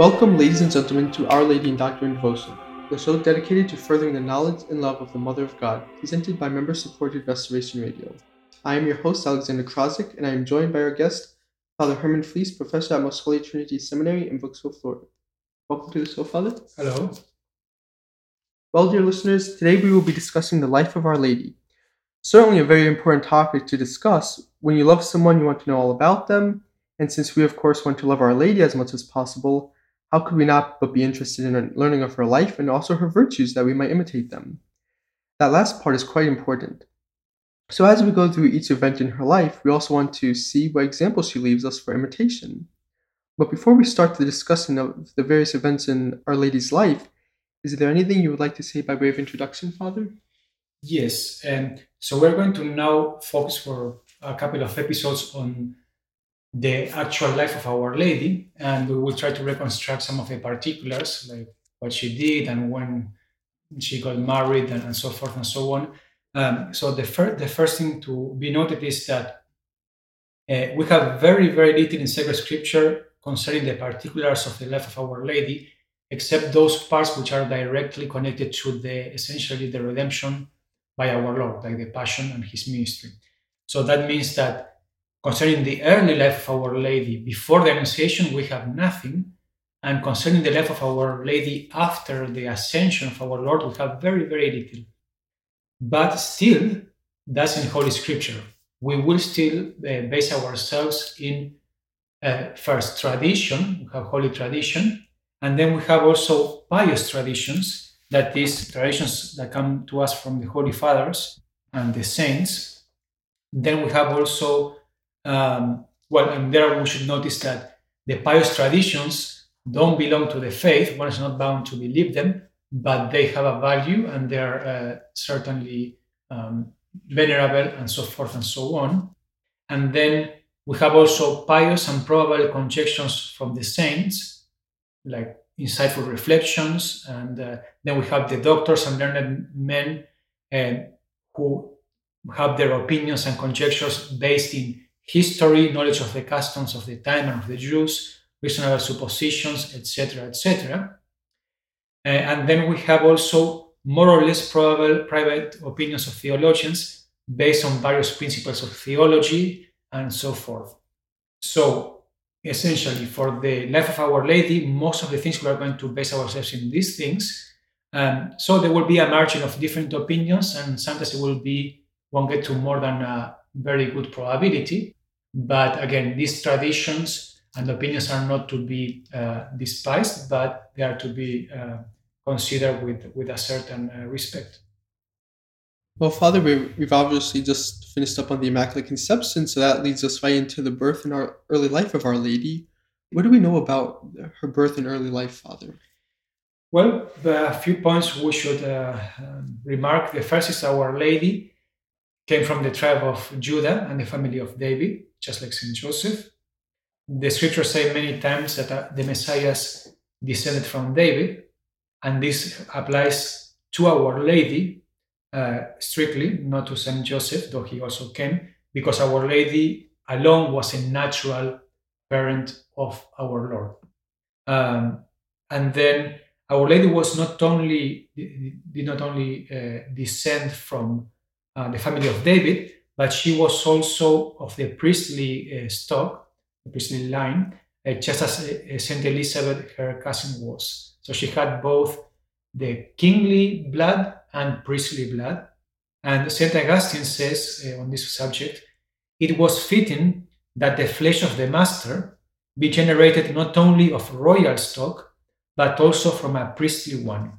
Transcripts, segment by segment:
Welcome, ladies and gentlemen, to Our Lady and Doctor in Doctrine Devotion, the show dedicated to furthering the knowledge and love of the Mother of God, presented by member supported Restoration Radio. I am your host, Alexander Krozik, and I am joined by our guest, Father Herman Fliess, professor at Most Holy Trinity Seminary in Brooksville, Florida. Welcome to the show, Father. Hello. Well, dear listeners, today we will be discussing the life of Our Lady. Certainly a very important topic to discuss. When you love someone, you want to know all about them, and since we, of course, want to love Our Lady as much as possible, how could we not but be interested in learning of her life and also her virtues that we might imitate them? That last part is quite important. So, as we go through each event in her life, we also want to see what examples she leaves us for imitation. But before we start the discussion of the various events in Our Lady's life, is there anything you would like to say by way of introduction, Father? Yes, and so we're going to now focus for a couple of episodes on the actual life of Our Lady, and we will try to reconstruct some of the particulars, like what she did and when she got married and, and so forth and so on. Um, so the first the first thing to be noted is that uh, we have very very little in sacred scripture concerning the particulars of the life of Our Lady, except those parts which are directly connected to the essentially the redemption by our Lord, like the Passion and His ministry. So that means that concerning the early life of Our Lady before the Annunciation, we have nothing, and concerning the life of Our Lady after the Ascension of our Lord, we have very very little. But still, that's in Holy Scripture. We will still uh, base ourselves in uh, first tradition, we have holy tradition, and then we have also pious traditions, that is, traditions that come to us from the Holy Fathers and the saints. Then we have also, um, well, and there we should notice that the pious traditions don't belong to the faith, one is not bound to believe them, but they have a value and they're uh, certainly um, venerable and so forth and so on. And then we have also pious and probable conjectures from the saints, like insightful reflections. And uh, then we have the doctors and learned men uh, who have their opinions and conjectures based in history, knowledge of the customs of the time and of the Jews, reasonable suppositions, etc., etc. Uh, and then we have also more or less probable private opinions of theologians based on various principles of theology and so forth. So, essentially, for the life of Our Lady, most of the things we are going to base ourselves in these things. Um, so there will be a margin of different opinions, and sometimes it will be won't get to more than a very good probability. But again, these traditions and opinions are not to be uh, despised, but they are to be uh, considered with with a certain uh, respect. Well, Father, we've obviously just finished up on the Immaculate Conception, so that leads us right into the birth and our early life of Our Lady. What do we know about her birth and early life, Father? Well, a few points we should uh, remark. The first is Our Lady came from the tribe of Judah and the family of David, just like Saint Joseph. The scriptures say many times that uh, the Messiah descended from David, and this applies to Our Lady uh, strictly, not to Saint Joseph, though he also came, because Our Lady alone was a natural parent of our Lord. Um, and then Our Lady was not only did not only uh, descend from uh, the family of David, but she was also of the priestly uh, stock, the priestly line, uh, just as uh, Saint Elizabeth, her cousin, was. So she had both the kingly blood and priestly blood. And St. Augustine says uh, on this subject, it was fitting that the flesh of the Master be generated not only of royal stock, but also from a priestly one.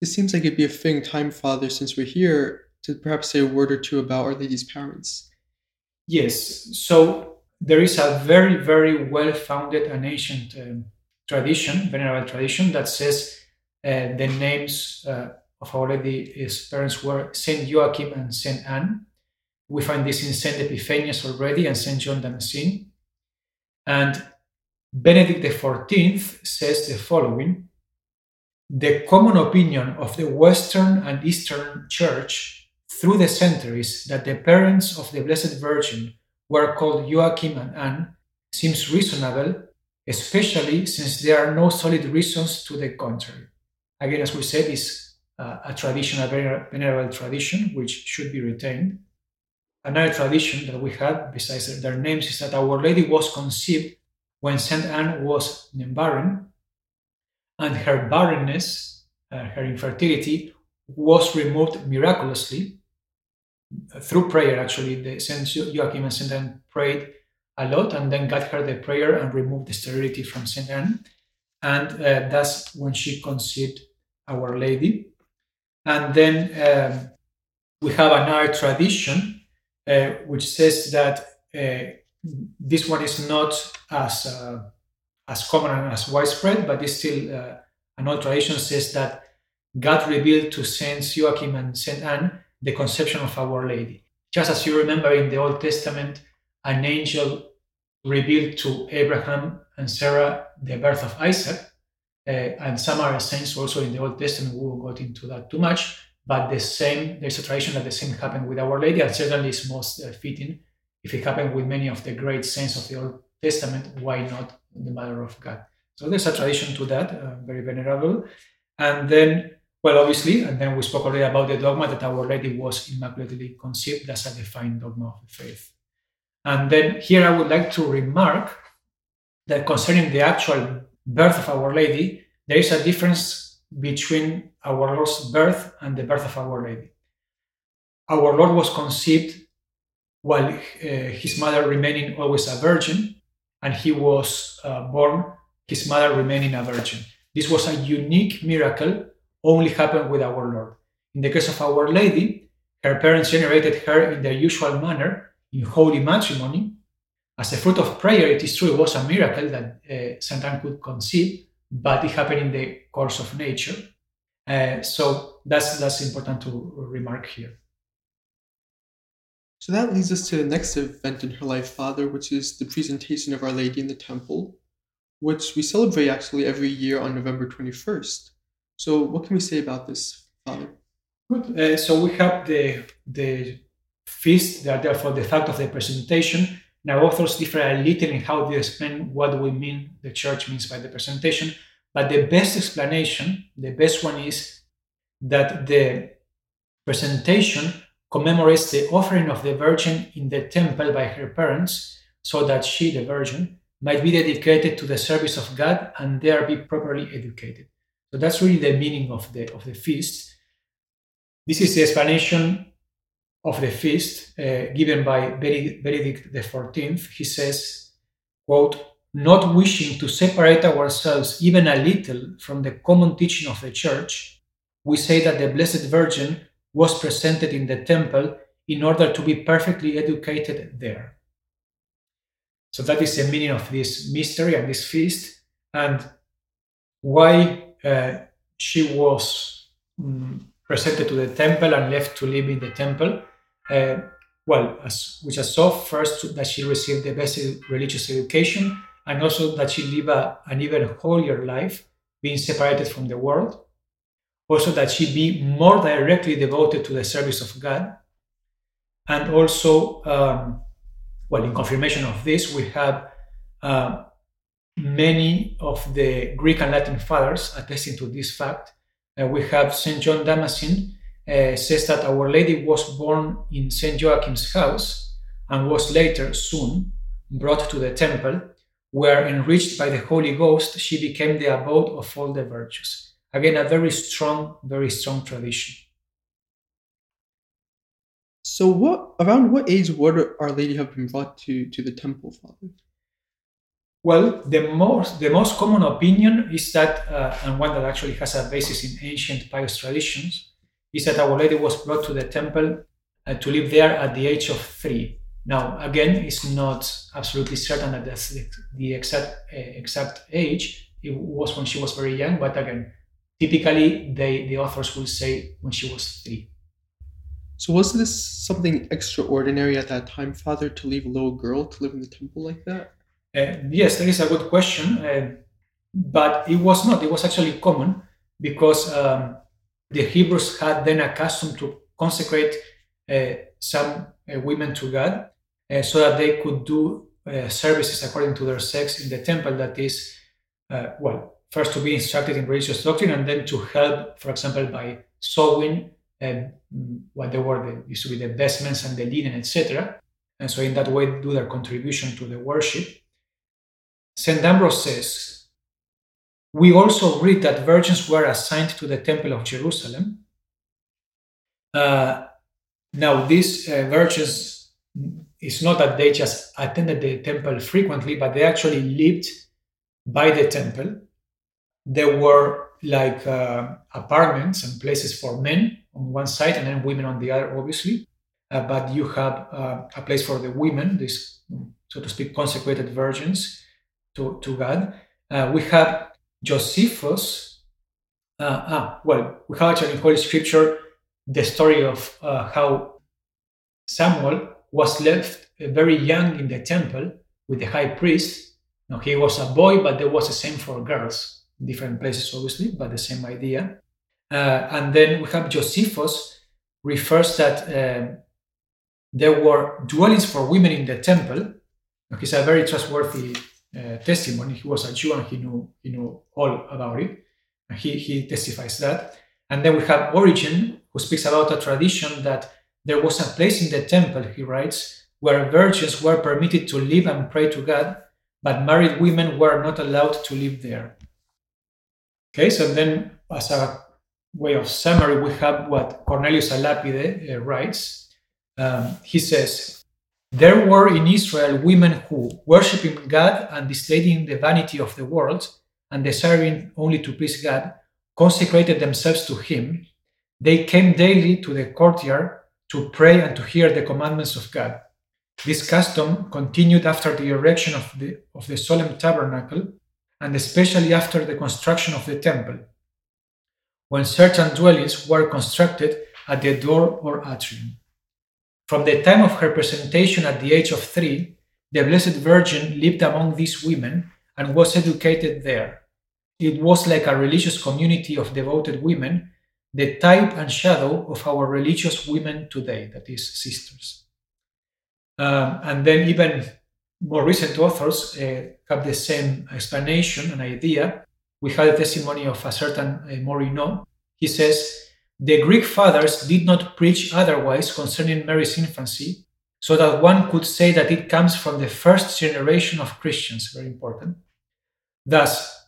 It seems like it'd be a fitting time, Father, since we're here, to perhaps say a word or two about Our Lady's parents. Yes, so there is a very, very well founded and ancient um, tradition, venerable tradition, that says uh, the names uh, of Our Lady's parents were Saint Joachim and Saint Anne. We find this in Saint Epiphanius already and Saint John Damascene. And Benedict XIV says the following The common opinion of the Western and Eastern Church through the centuries that the parents of the Blessed Virgin were called Joachim and Anne seems reasonable, especially since there are no solid reasons to the contrary. Again, as we said, it's uh, a tradition, a venerable tradition, which should be retained. Another tradition that we have, besides their names, is that Our Lady was conceived when Saint Anne was barren, and her barrenness, uh, her infertility, was removed miraculously through prayer. Actually, the Saint Joachim and Saint Anne prayed a lot, and then God heard the prayer and removed the sterility from Saint Anne, and uh, that's when she conceived Our Lady. And then um, we have another tradition uh, which says that uh, this one is not as uh, as common and as widespread, but it's still uh, an old tradition says that God revealed to Saints Joachim and Saint Anne the conception of Our Lady. Just as you remember in the Old Testament, an angel revealed to Abraham and Sarah the birth of Isaac, uh, and some are saints also in the Old Testament. We won't go into that too much, but the same. There's a tradition that the same happened with Our Lady, and certainly is most uh, fitting. If it happened with many of the great saints of the Old Testament, why not the Mother of God? So there's a tradition to that, uh, very venerable. And then well, obviously, and then we spoke already about the dogma that Our Lady was immaculately conceived. as a defined dogma of the faith. And then here I would like to remark that concerning the actual birth of Our Lady, there is a difference between our Lord's birth and the birth of Our Lady. Our Lord was conceived while uh, his mother remaining always a virgin, and he was uh, born, his mother remaining a virgin. This was a unique miracle only happen with our Lord. In the case of Our Lady, her parents generated her in their usual manner, in holy matrimony. As a fruit of prayer, it is true it was a miracle that uh, Anne could conceive, but it happened in the course of nature. Uh, so that's that's important to remark here. So that leads us to the next event in her life, Father, which is the presentation of Our Lady in the Temple, which we celebrate actually every year on November 21st. So, what can we say about this, Father? Good. Uh, so we have the the feast that therefore the fact of the presentation. Now, authors differ a little in how they explain what we mean the church means by the presentation, but the best explanation, the best one is that the presentation commemorates the offering of the Virgin in the temple by her parents, so that she, the Virgin, might be dedicated to the service of God and there be properly educated. So that's really the meaning of the of the feast. This is the explanation of the feast uh, given by Benedict XIV. He says, quote, not wishing to separate ourselves even a little from the common teaching of the Church, we say that the Blessed Virgin was presented in the temple in order to be perfectly educated there. So that is the meaning of this mystery and this feast, and why uh, she was um, presented to the temple and left to live in the temple. Uh, well, as we just saw, first that she received the best religious education, and also that she lived a, an even holier life, being separated from the world. Also, that she be more directly devoted to the service of God. And also, um, well, in confirmation of this, we have uh, many of the Greek and Latin fathers attesting to this fact. Uh, we have St. John Damascene uh, says that Our Lady was born in St. Joachim's house and was later, soon, brought to the temple, where, enriched by the Holy Ghost, she became the abode of all the virtues. Again, a very strong, very strong tradition. So, what around what age would Our Lady have been brought to, to the temple, Father? Well, the most the most common opinion is that, uh, and one that actually has a basis in ancient pious traditions, is that Our Lady was brought to the temple uh, to live there at the age of three. Now, again, it's not absolutely certain that that's the, the exact uh, exact age. It was when she was very young, but again, typically they the authors will say when she was three. So was this something extraordinary at that time, Father, to leave a little girl to live in the temple like that? Uh, yes, that is a good question, uh, but it was not. It was actually common because um, the Hebrews had then a custom to consecrate uh, some women to God so that they could do services according to their sex in the temple. That is, well, first to be instructed in religious doctrine and then to help, for example, by sewing uh, what they were used to be the vestments and the linen, etc. And so, in that way, do their contribution to the worship. St. Ambrose says, We also read that virgins were assigned to the Temple of Jerusalem. Uh, now, these uh, virgins, it's not that they just attended the temple frequently, but they actually lived by the temple. There were like uh, apartments and places for men on one side and then women on the other, obviously. Uh, but you have uh, a place for the women, these, so to speak, consecrated virgins to, to God. Uh, we have Josephus. Uh, ah, well, we have actually in Holy Scripture the story of uh, how Samuel was left very young in the temple with the high priest. Now, he was a boy, but there was the same for girls, in different places, obviously, but the same idea. Uh, and then we have Josephus refers that uh, there were dwellings for women in the temple. He's a very trustworthy uh, testimony. He was a Jew and he knew he knew all about it. And he he testifies that. And then we have Origen, who speaks about a tradition that there was a place in the temple. He writes where virgins were permitted to live and pray to God, but married women were not allowed to live there. Okay, so then as a way of summary, we have what Cornelius a Lapide uh, writes. Um, he says, There were in Israel women who, worshipping God and disdaining the vanity of the world, and desiring only to please God, consecrated themselves to Him. They came daily to the courtyard to pray and to hear the commandments of God. This custom continued after the erection of the, of the solemn tabernacle, and especially after the construction of the temple when certain dwellings were constructed at the door or atrium. From the time of her presentation at the age of three, the Blessed Virgin lived among these women and was educated there. It was like a religious community of devoted women, the type and shadow of our religious women today, that is, sisters. Um, and then, even more recent authors uh, have the same explanation and idea we had a testimony of a certain uh, Morino. He says, The Greek fathers did not preach otherwise concerning Mary's infancy, so that one could say that it comes from the first generation of Christians. Very important. Thus,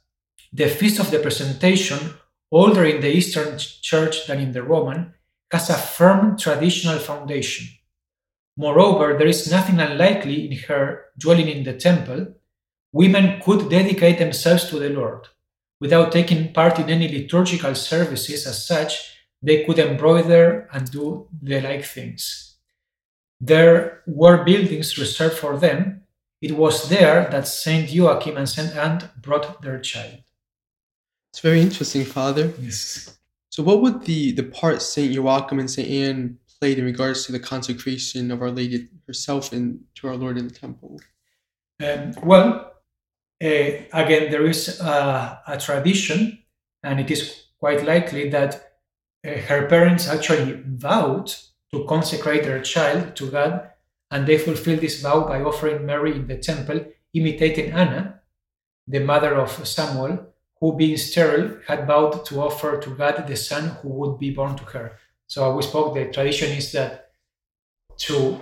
the feast of the presentation, older in the Eastern Church than in the Roman, has a firm traditional foundation. Moreover, there is nothing unlikely in her dwelling in the temple. Women could dedicate themselves to the Lord Without taking part in any liturgical services as such, they could embroider and do the like things. There were buildings reserved for them. It was there that Saint Joachim and Saint Anne brought their child. It's very interesting, Father. Yes. So, what would the, the part Saint Joachim and Saint Anne played in regards to the consecration of Our Lady herself and to our Lord in the temple? Um, well, uh, again, there is a, a, tradition, and it is quite likely that her parents actually vowed to consecrate their child to God, and they fulfilled this vow by offering Mary in the temple, imitating Anna, the mother of Samuel, who, being sterile, had vowed to offer to God the son who would be born to her. So we spoke. The tradition is that to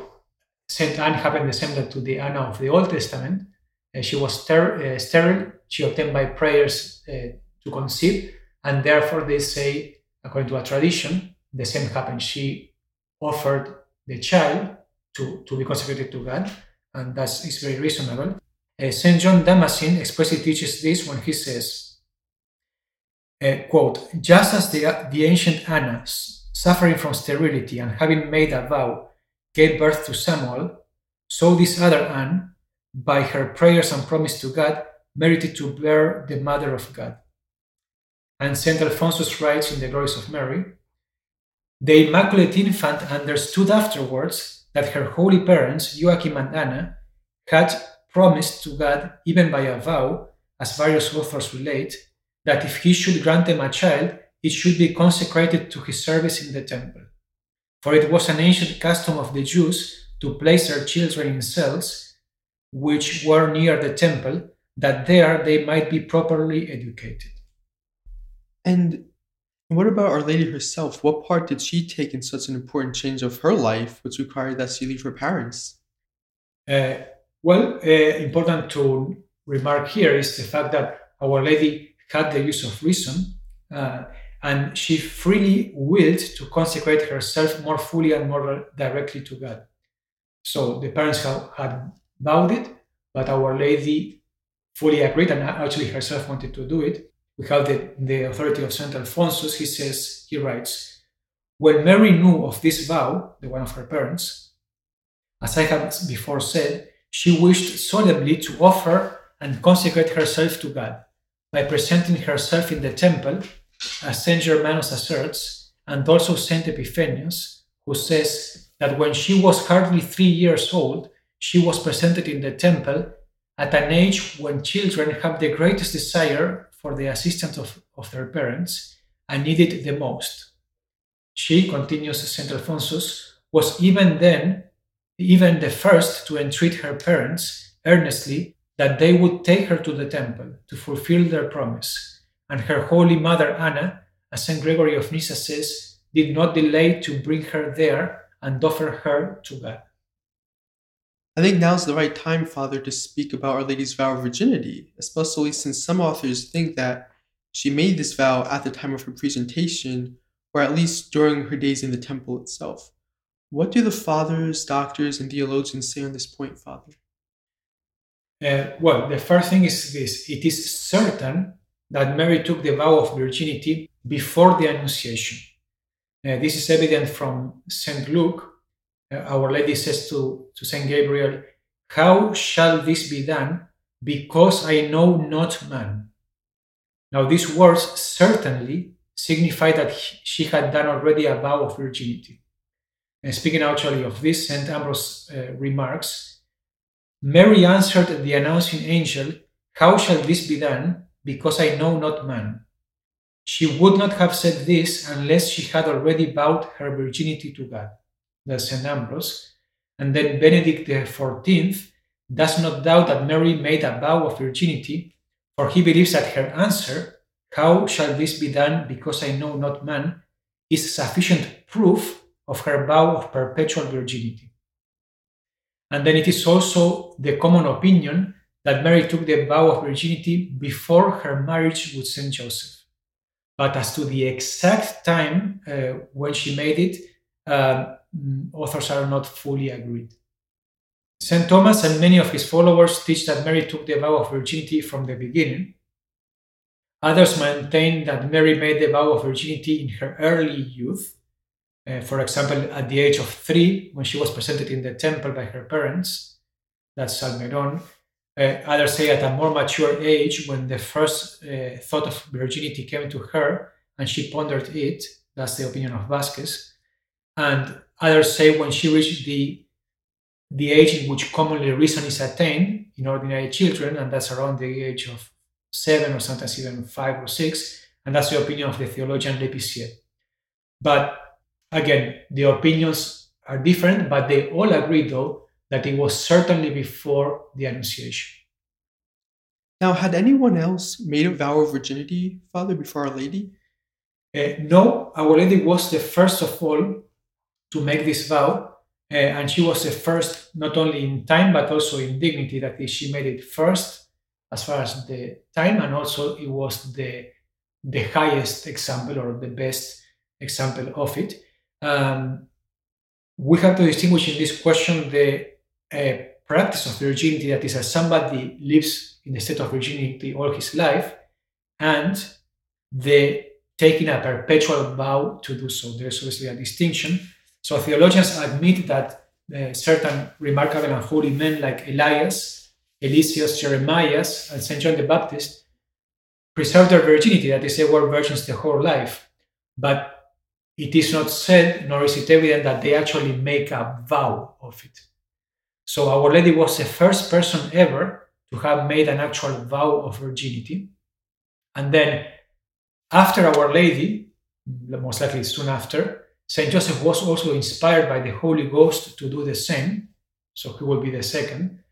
Saint Anne happened the same to the Anna of the Old Testament uh, she was ter- uh, sterile. She obtained by prayers uh, to conceive, and therefore they say, according to a tradition, the same happened. She offered the child to, to be consecrated to God, and that is very reasonable. Uh, St. John Damascene expressly teaches this when he says, uh, quote, just as the, the ancient Anna, suffering from sterility and having made a vow, gave birth to Samuel, so this other Anne, by her prayers and promise to God, merited to bear the Mother of God. And St. Alphonsus writes in the Glories of Mary The Immaculate Infant understood afterwards that her holy parents, Joachim and Anna, had promised to God, even by a vow, as various authors relate, that if he should grant them a child, it should be consecrated to his service in the temple. For it was an ancient custom of the Jews to place their children in cells which were near the temple, that there they might be properly educated. And what about Our Lady herself? What part did she take in such an important change of her life, which required that she leave her parents? Uh, well, uh, important to remark here is the fact that Our Lady had the use of reason uh, and she freely willed to consecrate herself more fully and more directly to God. So the parents have, had vowed it, but Our Lady fully agreed and actually herself wanted to do it. We have the, the authority of St. Alphonsus. He says, he writes, When Mary knew of this vow, the one of her parents, as I have before said, she wished solemnly to offer and consecrate herself to God by presenting herself in the temple, as Saint Germanus asserts, and also Saint Epiphanius, who says that when she was hardly three years old, she was presented in the temple at an age when children have the greatest desire for the assistance of, of their parents and needed the most. She, continues St. Alphonsus, was even then even the first to entreat her parents earnestly that they would take her to the temple to fulfill their promise. And her holy mother Anna, as St. Gregory of Nyssa says, did not delay to bring her there and offer her to God. I think now's the right time, Father, to speak about Our Lady's vow of virginity, especially since some authors think that she made this vow at the time of her presentation, or at least during her days in the temple itself. What do the fathers, doctors, and theologians say on this point, Father? Uh, well, the first thing is this it is certain that Mary took the vow of virginity before the Annunciation. Uh, this is evident from St. Luke. Uh, Our Lady says to, to St. Gabriel, How shall this be done? Because I know not man. Now, these words certainly signify that she had done already a vow of virginity. And speaking actually of this, St. Ambrose uh, remarks Mary answered the announcing angel, How shall this be done? Because I know not man. She would not have said this unless she had already vowed her virginity to God. That's St. Ambrose. And then Benedict XIV does not doubt that Mary made a vow of virginity, for he believes that her answer, How shall this be done? Because I know not man, is sufficient proof of her vow of perpetual virginity. And then it is also the common opinion that Mary took the vow of virginity before her marriage with Saint Joseph. But as to the exact time uh, when she made it, uh, authors are not fully agreed. St. Thomas and many of his followers teach that Mary took the vow of virginity from the beginning. Others maintain that Mary made the vow of virginity in her early youth, uh, for example, at the age of three, when she was presented in the temple by her parents, that's Salmeron. Uh, others say at a more mature age, when the first uh, thought of virginity came to her and she pondered it, that's the opinion of Vasquez. And others say when she reached the, the age in which commonly reason is attained in ordinary children, and that's around the age of seven or sometimes even five or six, and that's the opinion of the theologian Lépicier. But Again, the opinions are different, but they all agree, though, that it was certainly before the Annunciation. Now, had anyone else made a vow of virginity, Father, before Our Lady? Uh, no, Our Lady was the first of all to make this vow, uh, and she was the first not only in time but also in dignity. That is, she made it first as far as the time, and also it was the the highest example or the best example of it um, we have to distinguish in this question the uh, practice of virginity, that is, as somebody lives in the state of virginity all his life, and the taking a perpetual vow to do so. There's obviously a distinction. So theologians admit that uh, certain remarkable and holy men like Elias, Eliseus, Jeremias, and St. John the Baptist preserved their virginity, that is, they were virgins the whole life. But it is not said, nor is it evident that they actually make a vow of it. So Our Lady was the first person ever to have made an actual vow of virginity. And then, after Our Lady, most likely soon after, Saint Joseph was also inspired by the Holy Ghost to do the same. So he will be the second.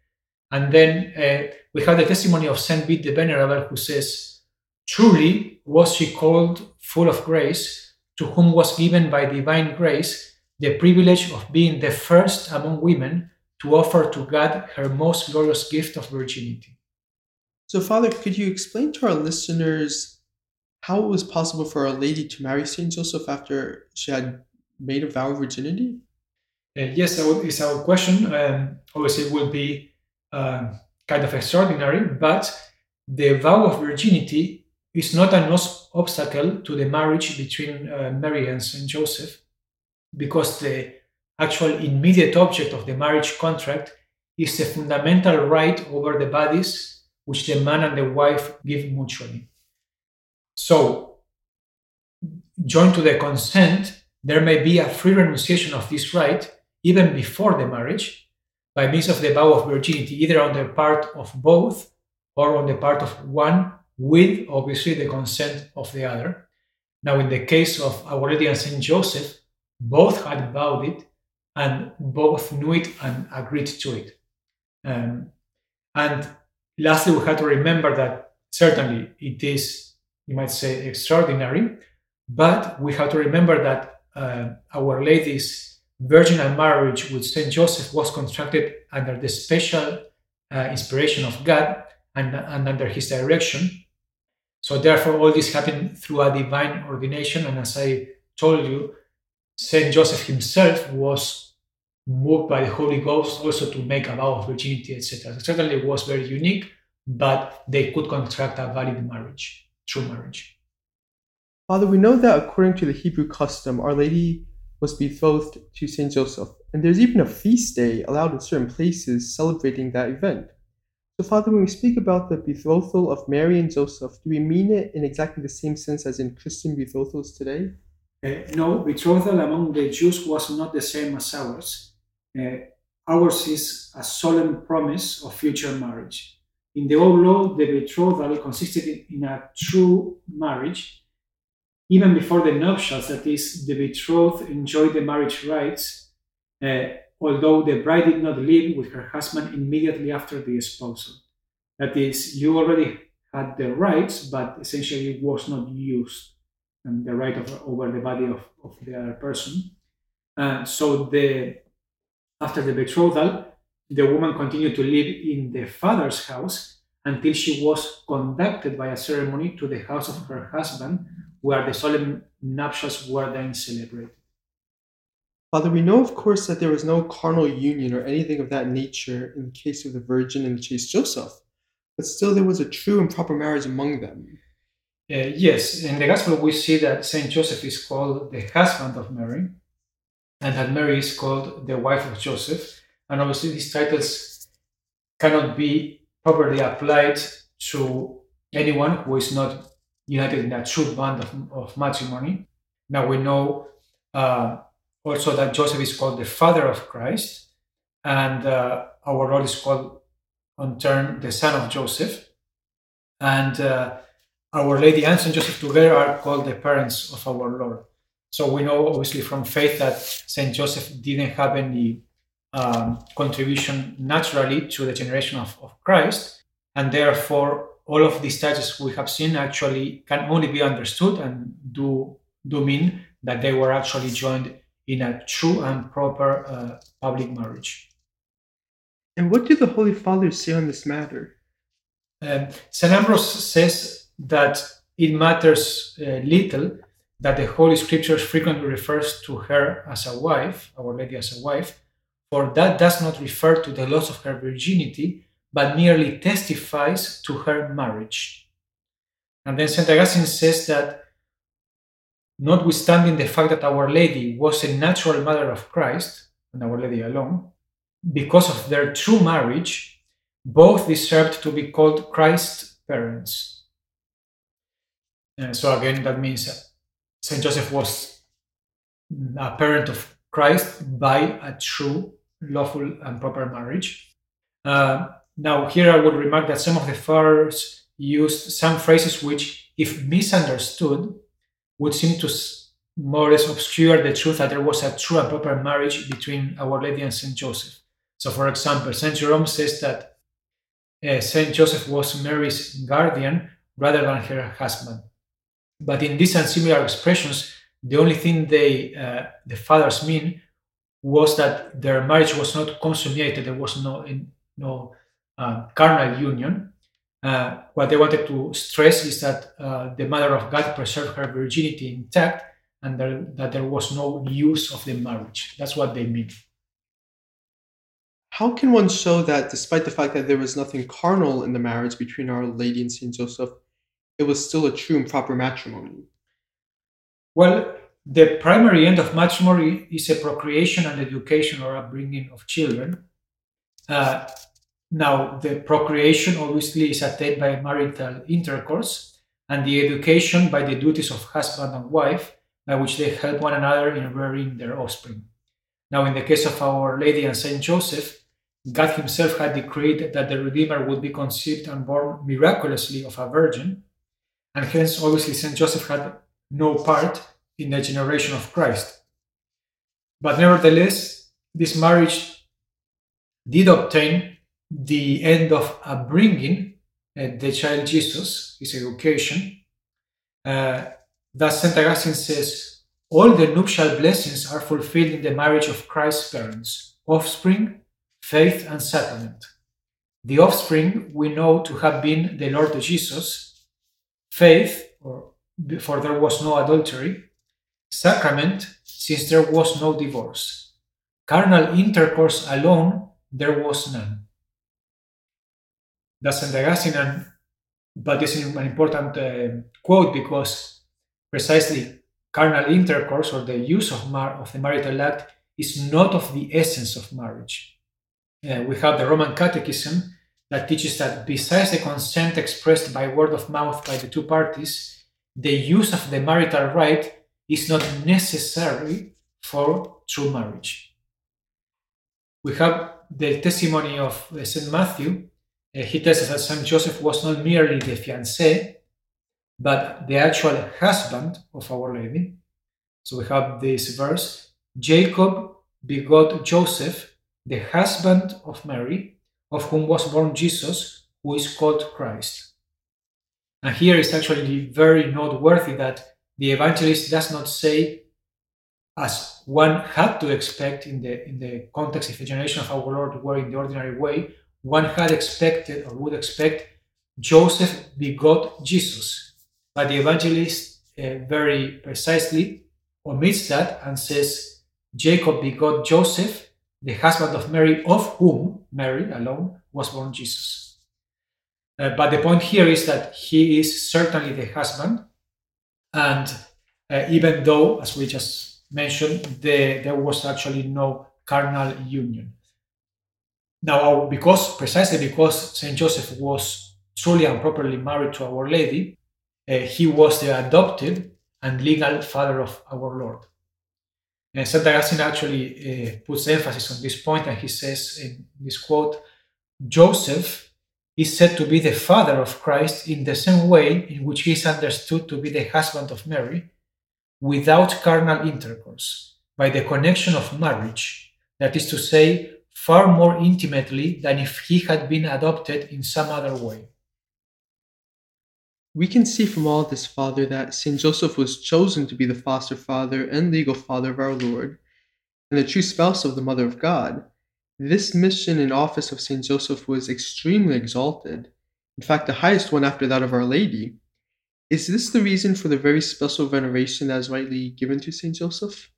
And then uh, we have the testimony of Saint Bede the Venerable, who says, "Truly was she called full of grace, to whom was given by divine grace the privilege of being the first among women to offer to God her most glorious gift of virginity." So, Father, could you explain to our listeners how it was possible for a Lady to marry Saint Joseph after she had made a vow of virginity? Uh, yes, that is our question. Um, obviously, it will be uh, kind of extraordinary, but the vow of virginity is not an obstacle to the marriage between uh, Mary and Saint Joseph, because the actual immediate object of the marriage contract is the fundamental right over the bodies which the man and the wife give mutually. So, joined to the consent, there may be a free renunciation of this right even before the marriage by means of the vow of virginity, either on the part of both or on the part of one, with obviously the consent of the other. Now, in the case of Our Lady and Saint Joseph, both had vowed it and both knew it and agreed to it. Um, and lastly, we have to remember that certainly it is, you might say, extraordinary, but we have to remember that uh, Our Lady's virginal marriage with Saint Joseph was constructed under the special uh, inspiration of God and, and under his direction. So, therefore, all this happened through a divine ordination. And as I told you, Saint Joseph himself was moved by the Holy Ghost also to make a vow of virginity, etc. Certainly, it was very unique, but they could contract a valid marriage, true marriage. Father, we know that according to the Hebrew custom, Our Lady was betrothed to Saint Joseph, and there's even a feast day allowed in certain places celebrating that event. So, Father, when we speak about the betrothal of Mary and Joseph, do we mean it in exactly the same sense as in Christian betrothals today? Uh, no, betrothal among the Jews was not the same as ours. Uh, ours is a solemn promise of future marriage. In the old law, the betrothal consisted in a true marriage even before the nuptials, that is, the betrothed enjoyed the marriage rights, uh, although the bride did not live with her husband immediately after the espousal. That is, you already had the rights, but essentially it was not used, and the right of, over the body of, of the other person. Uh, so the after the betrothal, the woman continued to live in the father's house until she was conducted by a ceremony to the house of her husband, where the solemn nuptials were then celebrated. Father, we know, of course, that there was no carnal union or anything of that nature in the case of the Virgin and the chaste Joseph, but still there was a true and proper marriage among them. Uh, yes, in the Gospel we see that Saint Joseph is called the husband of Mary, and that Mary is called the wife of Joseph. And obviously, these titles cannot be properly applied to anyone who is not united in a true bond of, of matrimony. Now we know uh, also that Joseph is called the father of Christ, and uh, our Lord is called, on turn, the son of Joseph. And uh, our Lady and Saint Joseph together are called the parents of our Lord. So we know, obviously, from faith that Saint Joseph didn't have any um, contribution naturally to the generation of, of Christ, and therefore all of these titles we have seen actually can only be understood and do do mean that they were actually joined in a true and proper uh, public marriage. And what do the Holy Fathers say on this matter? Um, St. Ambrose says that it matters uh, little that the Holy Scriptures frequently refers to her as a wife, Our Lady as a wife, for that does not refer to the loss of her virginity, but merely testifies to her marriage. And then St. Augustine says that notwithstanding the fact that Our Lady was a natural mother of Christ, and Our Lady alone, because of their true marriage, both deserved to be called Christ's parents. And so again, that means St. Joseph was a parent of Christ by a true, lawful, and proper marriage. Uh, now, here I would remark that some of the fathers used some phrases which, if misunderstood, would seem to more or less obscure the truth that there was a true and proper marriage between Our Lady and Saint Joseph. So, for example, Saint Jerome says that uh, Saint Joseph was Mary's guardian rather than her husband. But in these and similar expressions, the only thing they uh, the fathers mean was that their marriage was not consummated. There was no no uh, carnal union. Uh, what they wanted to stress is that uh, the Mother of God preserved her virginity intact, and there, that there was no use of the marriage. That's what they mean. How can one show that, despite the fact that there was nothing carnal in the marriage between Our Lady and Saint Joseph, it was still a true and proper matrimony? Well, the primary end of matrimony is a procreation and education or upbringing of children. Uh, now, the procreation obviously is attained by marital intercourse, and the education by the duties of husband and wife, by which they help one another in rearing their offspring. Now, in the case of Our Lady and Saint Joseph, God Himself had decreed that the Redeemer would be conceived and born miraculously of a virgin, and hence, obviously, Saint Joseph had no part in the generation of Christ. But nevertheless, this marriage did obtain the end of bringing uh, the child Jesus, his education. Uh, thus, St. Augustine says, all the nuptial blessings are fulfilled in the marriage of Christ's parents, offspring, faith, and sacrament. The offspring we know to have been the Lord Jesus, faith, or for there was no adultery, sacrament, since there was no divorce. Carnal intercourse alone, there was none. That's St. Augustine, but this is an important uh, quote because precisely carnal intercourse or the use of, mar- of the marital act is not of the essence of marriage. Uh, we have the Roman Catechism that teaches that besides the consent expressed by word of mouth by the two parties, the use of the marital right is not necessary for true marriage. We have the testimony of uh, St. Matthew. Uh, he tells us that St. Joseph was not merely the fiancé, but the actual husband of Our Lady. So we have this verse Jacob begot Joseph, the husband of Mary, of whom was born Jesus, who is called Christ. And here is actually very noteworthy that the evangelist does not say, as one had to expect in the in the context if the generation of our Lord were in the ordinary way, one had expected or would expect Joseph begot Jesus. But the evangelist uh, very precisely omits that and says, Jacob begot Joseph, the husband of Mary, of whom Mary alone was born Jesus. Uh, but the point here is that he is certainly the husband, and uh, even though, as we just mentioned, the, there was actually no carnal union. Now, because precisely because Saint Joseph was truly and properly married to Our Lady, uh, he was the adopted and legal father of our Lord. And Saint Augustine actually uh, puts emphasis on this point, and he says in this quote, Joseph is said to be the father of Christ in the same way in which he is understood to be the husband of Mary, without carnal intercourse, by the connection of marriage, that is to say, far more intimately than if he had been adopted in some other way. We can see from all this, Father, that St. Joseph was chosen to be the foster father and legal father of our Lord, and the true spouse of the Mother of God this mission and office of Saint Joseph was extremely exalted, in fact, the highest one after that of Our Lady. Is this the reason for the very special veneration that is rightly given to Saint Joseph?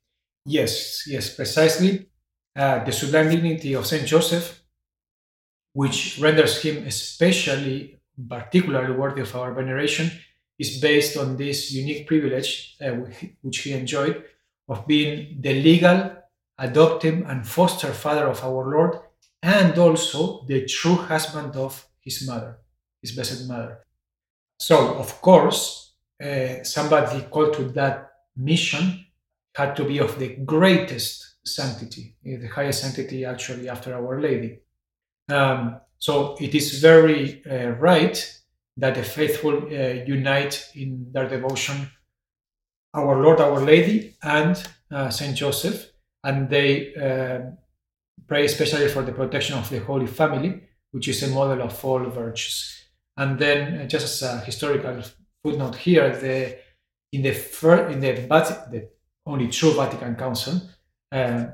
Yes, yes, precisely. Uh, the sublime dignity of Saint Joseph, which renders him especially, particularly worthy of our veneration, is based on this unique privilege uh, which he enjoyed of being the legal adoptive and foster father of our Lord, and also the true husband of his mother, his blessed mother. So, of course, uh, somebody called to that mission had to be of the greatest sanctity, eh, the highest sanctity actually after Our Lady. Um, so it is very uh, right that the faithful uh, unite in their devotion our Lord, Our Lady, and uh, Saint Joseph, and they uh, pray especially for the protection of the Holy Family, which is a model of all virtues. And then, uh, just as a historical footnote here, the in the first, in the, the only true Vatican Council uh,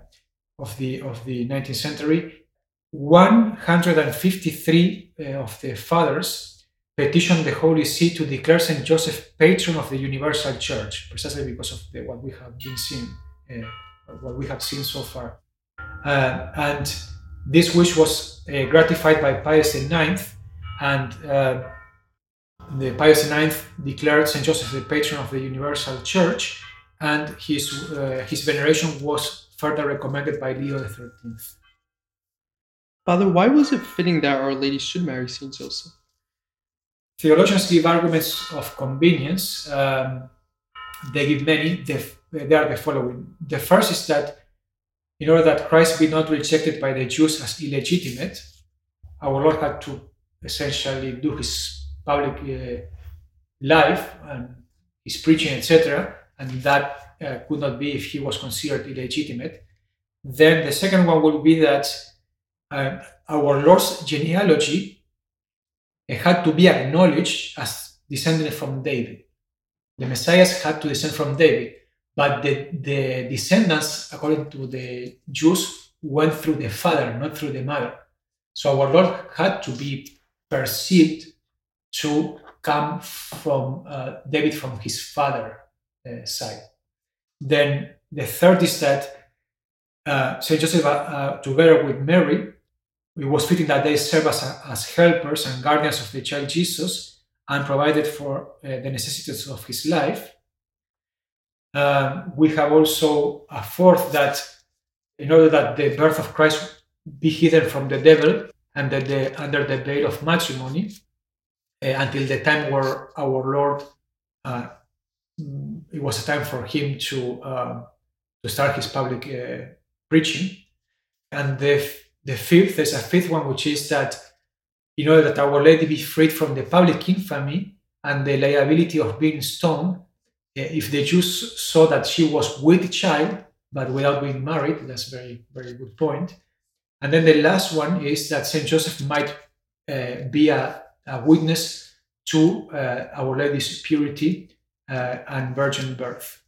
of the of the 19th century, 153 uh, of the fathers petitioned the Holy See to declare Saint Joseph patron of the Universal Church, precisely because of the, what we have been seeing, uh, what we have seen so far. Uh, and this wish was uh, gratified by Pius IX, and uh, the Pius IX declared Saint Joseph the patron of the Universal Church, and his uh, his veneration was further recommended by Leo XIII. Father, why was it fitting that Our Lady should marry Saint Joseph? Theologians give arguments of convenience. Um, they give many. They are the following. The first is that in order that Christ be not rejected by the Jews as illegitimate, our Lord had to essentially do his public uh, life and his preaching, etc., and that uh, could not be if he was considered illegitimate. Then the second one would be that uh, our Lord's genealogy had to be acknowledged as descended from David. The Messiah had to descend from David. But the, the descendants, according to the Jews, went through the father, not through the mother. So our Lord had to be perceived to come from uh, David from his father uh, side. Then the third is that uh, Saint Joseph, uh, uh, together with Mary, it was fitting that they serve as, as helpers and guardians of the child Jesus and provided for uh, the necessities of his life. Um, we have also a fourth that in order that the birth of Christ be hidden from the devil and that the, under the veil of matrimony uh, until the time where our Lord, uh, it was a time for him to uh, to start his public uh, preaching. And the the fifth, there's a fifth one, which is that in order that Our Lady be freed from the public infamy and the liability of being stoned, if the Jews saw that she was with child but without being married, that's very very good point. And then the last one is that Saint Joseph might uh, be a, a, witness to uh, Our Lady's purity uh, and virgin birth.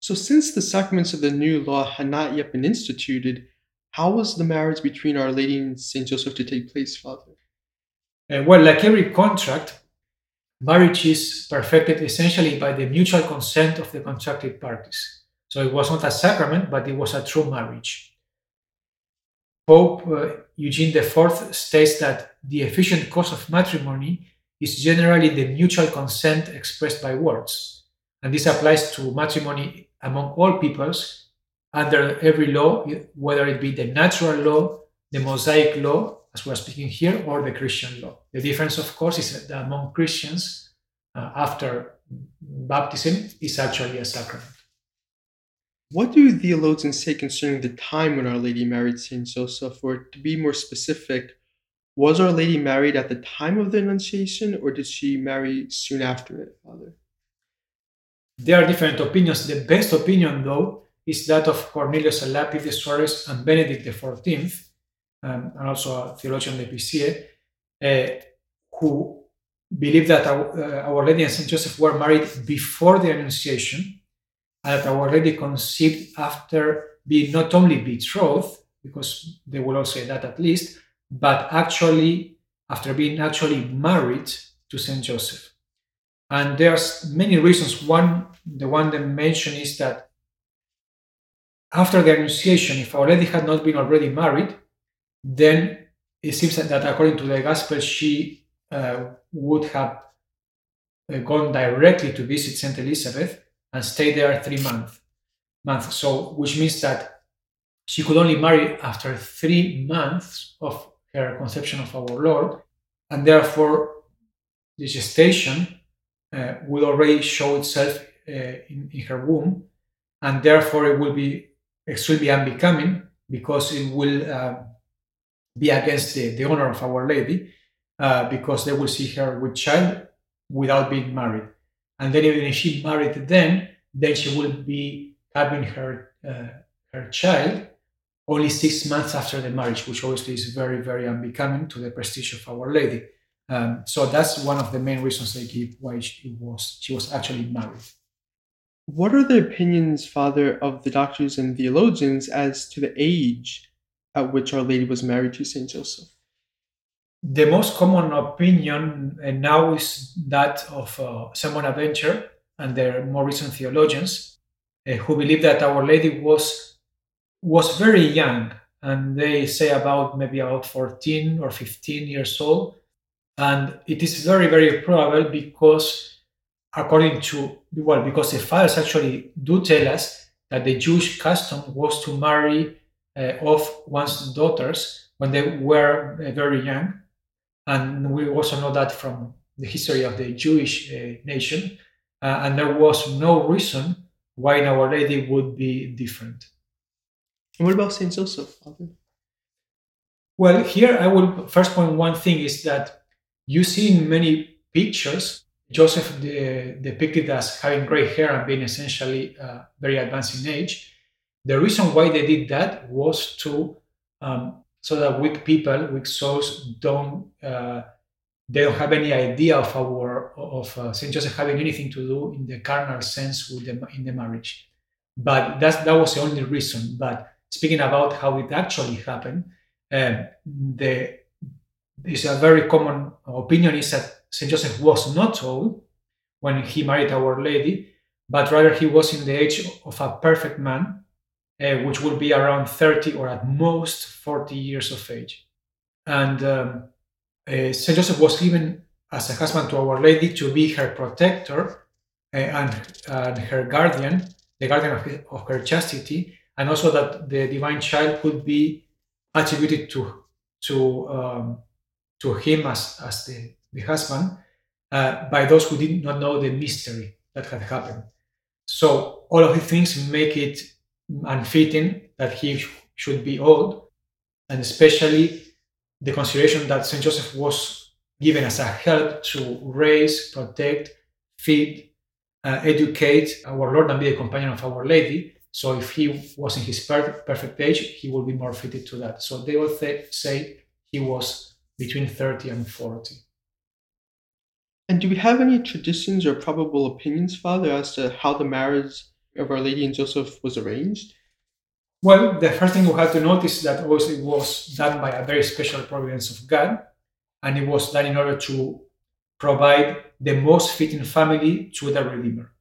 So, since the sacraments of the new law had not yet been instituted, how was the marriage between Our Lady and Saint Joseph to take place, Father? well, like every contract, marriage is perfected essentially by the mutual consent of the contracted parties. So it was not a sacrament, but it was a true marriage. Pope uh, Eugene IV states that the efficient cause of matrimony is generally the mutual consent expressed by words. And this applies to matrimony among all peoples under every law, whether it be the natural law, the Mosaic law, as we are speaking here, or the Christian law. The difference, of course, is that among Christians, uh, after baptism is actually a sacrament. What do theologians say concerning the time when Our Lady married Saint Joseph? Or to be more specific, was Our Lady married at the time of the Annunciation, or did she marry soon after it, Father? There are different opinions. The best opinion, though, is that of Cornelius a Lapide de Suarez and Benedict XIV, um, and also a theologian Lepicier, uh, who believe that our, uh, our Lady and Saint Joseph were married before the Annunciation, and that Our Lady conceived after being not only betrothed, because they will all say that at least, but actually after being actually married to Saint Joseph. And there's many reasons. One, the one they mention is that after the Annunciation, if Our Lady had not been already married, then it seems that according to the Gospel, she uh, would have uh, gone directly to visit Saint Elizabeth and stay there three months. Months. So, which means that she could only marry after three months of her conception of our Lord, and therefore the gestation uh, will already show itself uh, in, in, her womb, and therefore it will be extremely unbecoming because it will uh, be against the, the honor of Our Lady, uh, because they will see her with child without being married. And then even if she married then, then she will be having her uh, her child only six months after the marriage, which obviously is very, very unbecoming to the prestige of Our Lady. Um, so that's one of the main reasons they give why she was she was actually married. What are the opinions, Father, of the doctors and theologians as to the age at which Our Lady was married to Saint Joseph? The most common opinion now is that of uh, Saint Bonaventure and their more recent theologians, uh, who believe that Our Lady was was very young, and they say about maybe about 14 or 15 years old, and it is very very probable because according to well because the fathers actually do tell us that the Jewish custom was to marry uh, off one's daughters when they were uh, very young, and we also know that from the history of the Jewish uh, nation, and there was no reason why Our Lady would be different. And what about Saint Joseph, Father? Well, here I will first point one thing is that you see in many pictures Joseph de- depicted as having gray hair and being essentially uh, very advanced in age. The reason why they did that was to um, so that weak people, weak souls, don't uh, they don't have any idea of our of uh, Saint Joseph having anything to do in the carnal sense with the in the marriage. But that's that was the only reason. But speaking about how it actually happened, um, the is a very common opinion is that Saint Joseph was not old when he married Our Lady, but rather he was in the age of a perfect man, uh, which would be around 30 or at most 40 years of age. And um, uh, Saint Joseph was given as a husband to Our Lady to be her protector uh, and, and, her guardian, the guardian of, of her chastity, and also that the divine child could be attributed to to um, to him as, as the, the husband uh, by those who did not know the mystery that had happened. So all of these things make it unfitting that he sh- should be old, and especially the consideration that Saint Joseph was given as a help to raise, protect, feed, uh, educate our Lord and be the companion of Our Lady. So if he was in his per- perfect age, he will be more fitted to that. So they will th- say he was between 30 and 40. And do we have any traditions or probable opinions, Father, as to how the marriage of Our Lady and Joseph was arranged? Well, the first thing we have to notice is that also it was done by a very special providence of God, and it was done in order to provide the most fitting family to the Redeemer.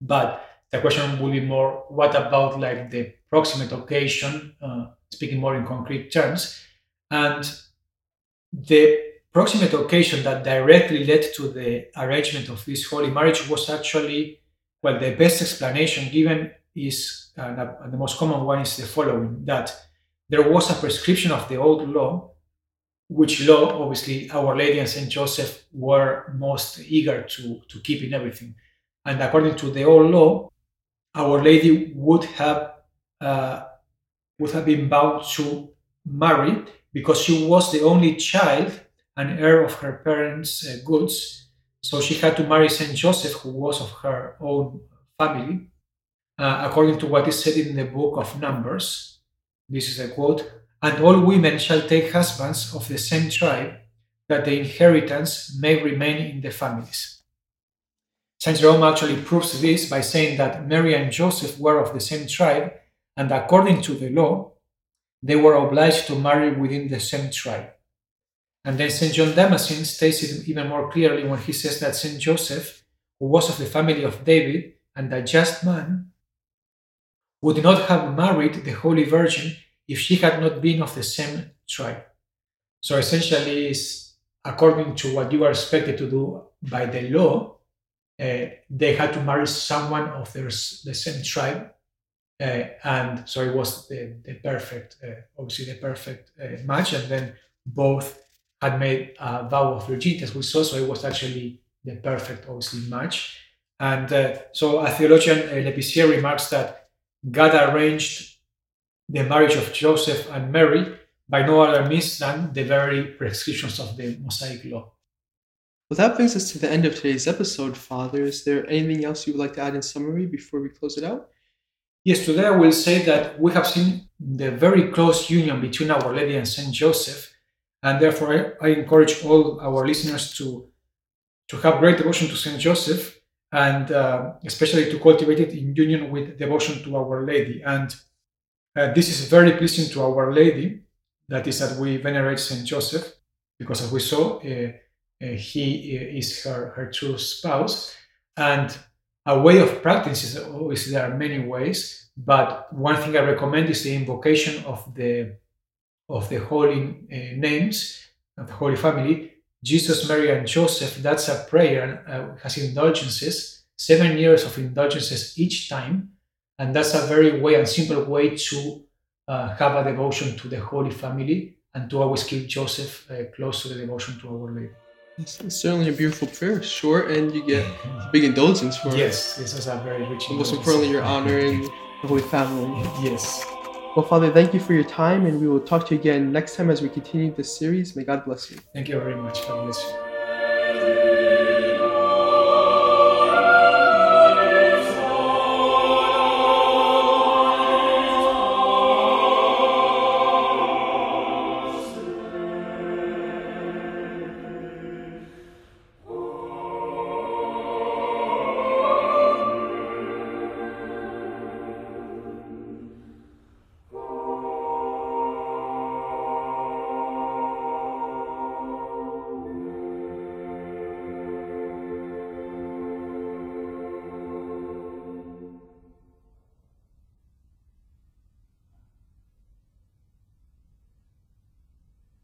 But the question will be more what about like the proximate occasion, uh, speaking more in concrete terms, and the proximate occasion that directly led to the arrangement of this holy marriage was actually, well, the best explanation given is, the most common one is the following that there was a prescription of the old law, which law, obviously, Our Lady and Saint Joseph were most eager to, to keep in everything. And according to the old law, Our Lady would have uh, would have been bound to marry because she was the only child and heir of her parents' uh, goods. So she had to marry Saint Joseph, who was of her own family, uh, according to what is said in the book of Numbers. This is a quote And all women shall take husbands of the same tribe, that the inheritance may remain in the families. Saint Jerome actually proves this by saying that Mary and Joseph were of the same tribe, and according to the law, they were obliged to marry within the same tribe. And then St. John Damascene states it even more clearly when he says that St. Joseph, who was of the family of David and a just man, would not have married the Holy Virgin if she had not been of the same tribe. So essentially, is according to what you are expected to do by the law, uh, they had to marry someone of their, the same tribe uh, and so it was the, the perfect, uh, obviously the perfect uh, match. And then both had made a vow of virginity, as we saw. So it was actually the perfect, obviously, match. And uh, so a theologian, uh, Lepicier, remarks that God arranged the marriage of Joseph and Mary by no other means than the very prescriptions of the Mosaic law. Well, that brings us to the end of today's episode, Father. Is there anything else you would like to add in summary before we close it out? Yes, today I will say that we have seen the very close union between Our Lady and Saint Joseph, and therefore I, I encourage all our listeners to to have great devotion to Saint Joseph, and uh, especially to cultivate it in union with devotion to Our Lady. And uh, this is very pleasing to Our Lady, that is that we venerate Saint Joseph, because as we saw, uh, uh he uh, is her, her true spouse. And a way of practice is always there are many ways, but one thing I recommend is the invocation of the of the holy uh, names of the Holy Family, Jesus, Mary, and Joseph. That's a prayer uh, has indulgences, seven years of indulgences each time, and that's a very way and simple way to uh, have a devotion to the Holy Family and to always keep Joseph uh, close to the devotion to Our Lady. It's, it's, certainly a beautiful prayer, short, and you get big indulgence for yes, it. Yes, this is a very rich. most importantly, you're honoring the Holy Family. Yes. Well, Father, thank you for your time, and we will talk to you again next time as we continue this series. May God bless you. Thank you very much. God bless you.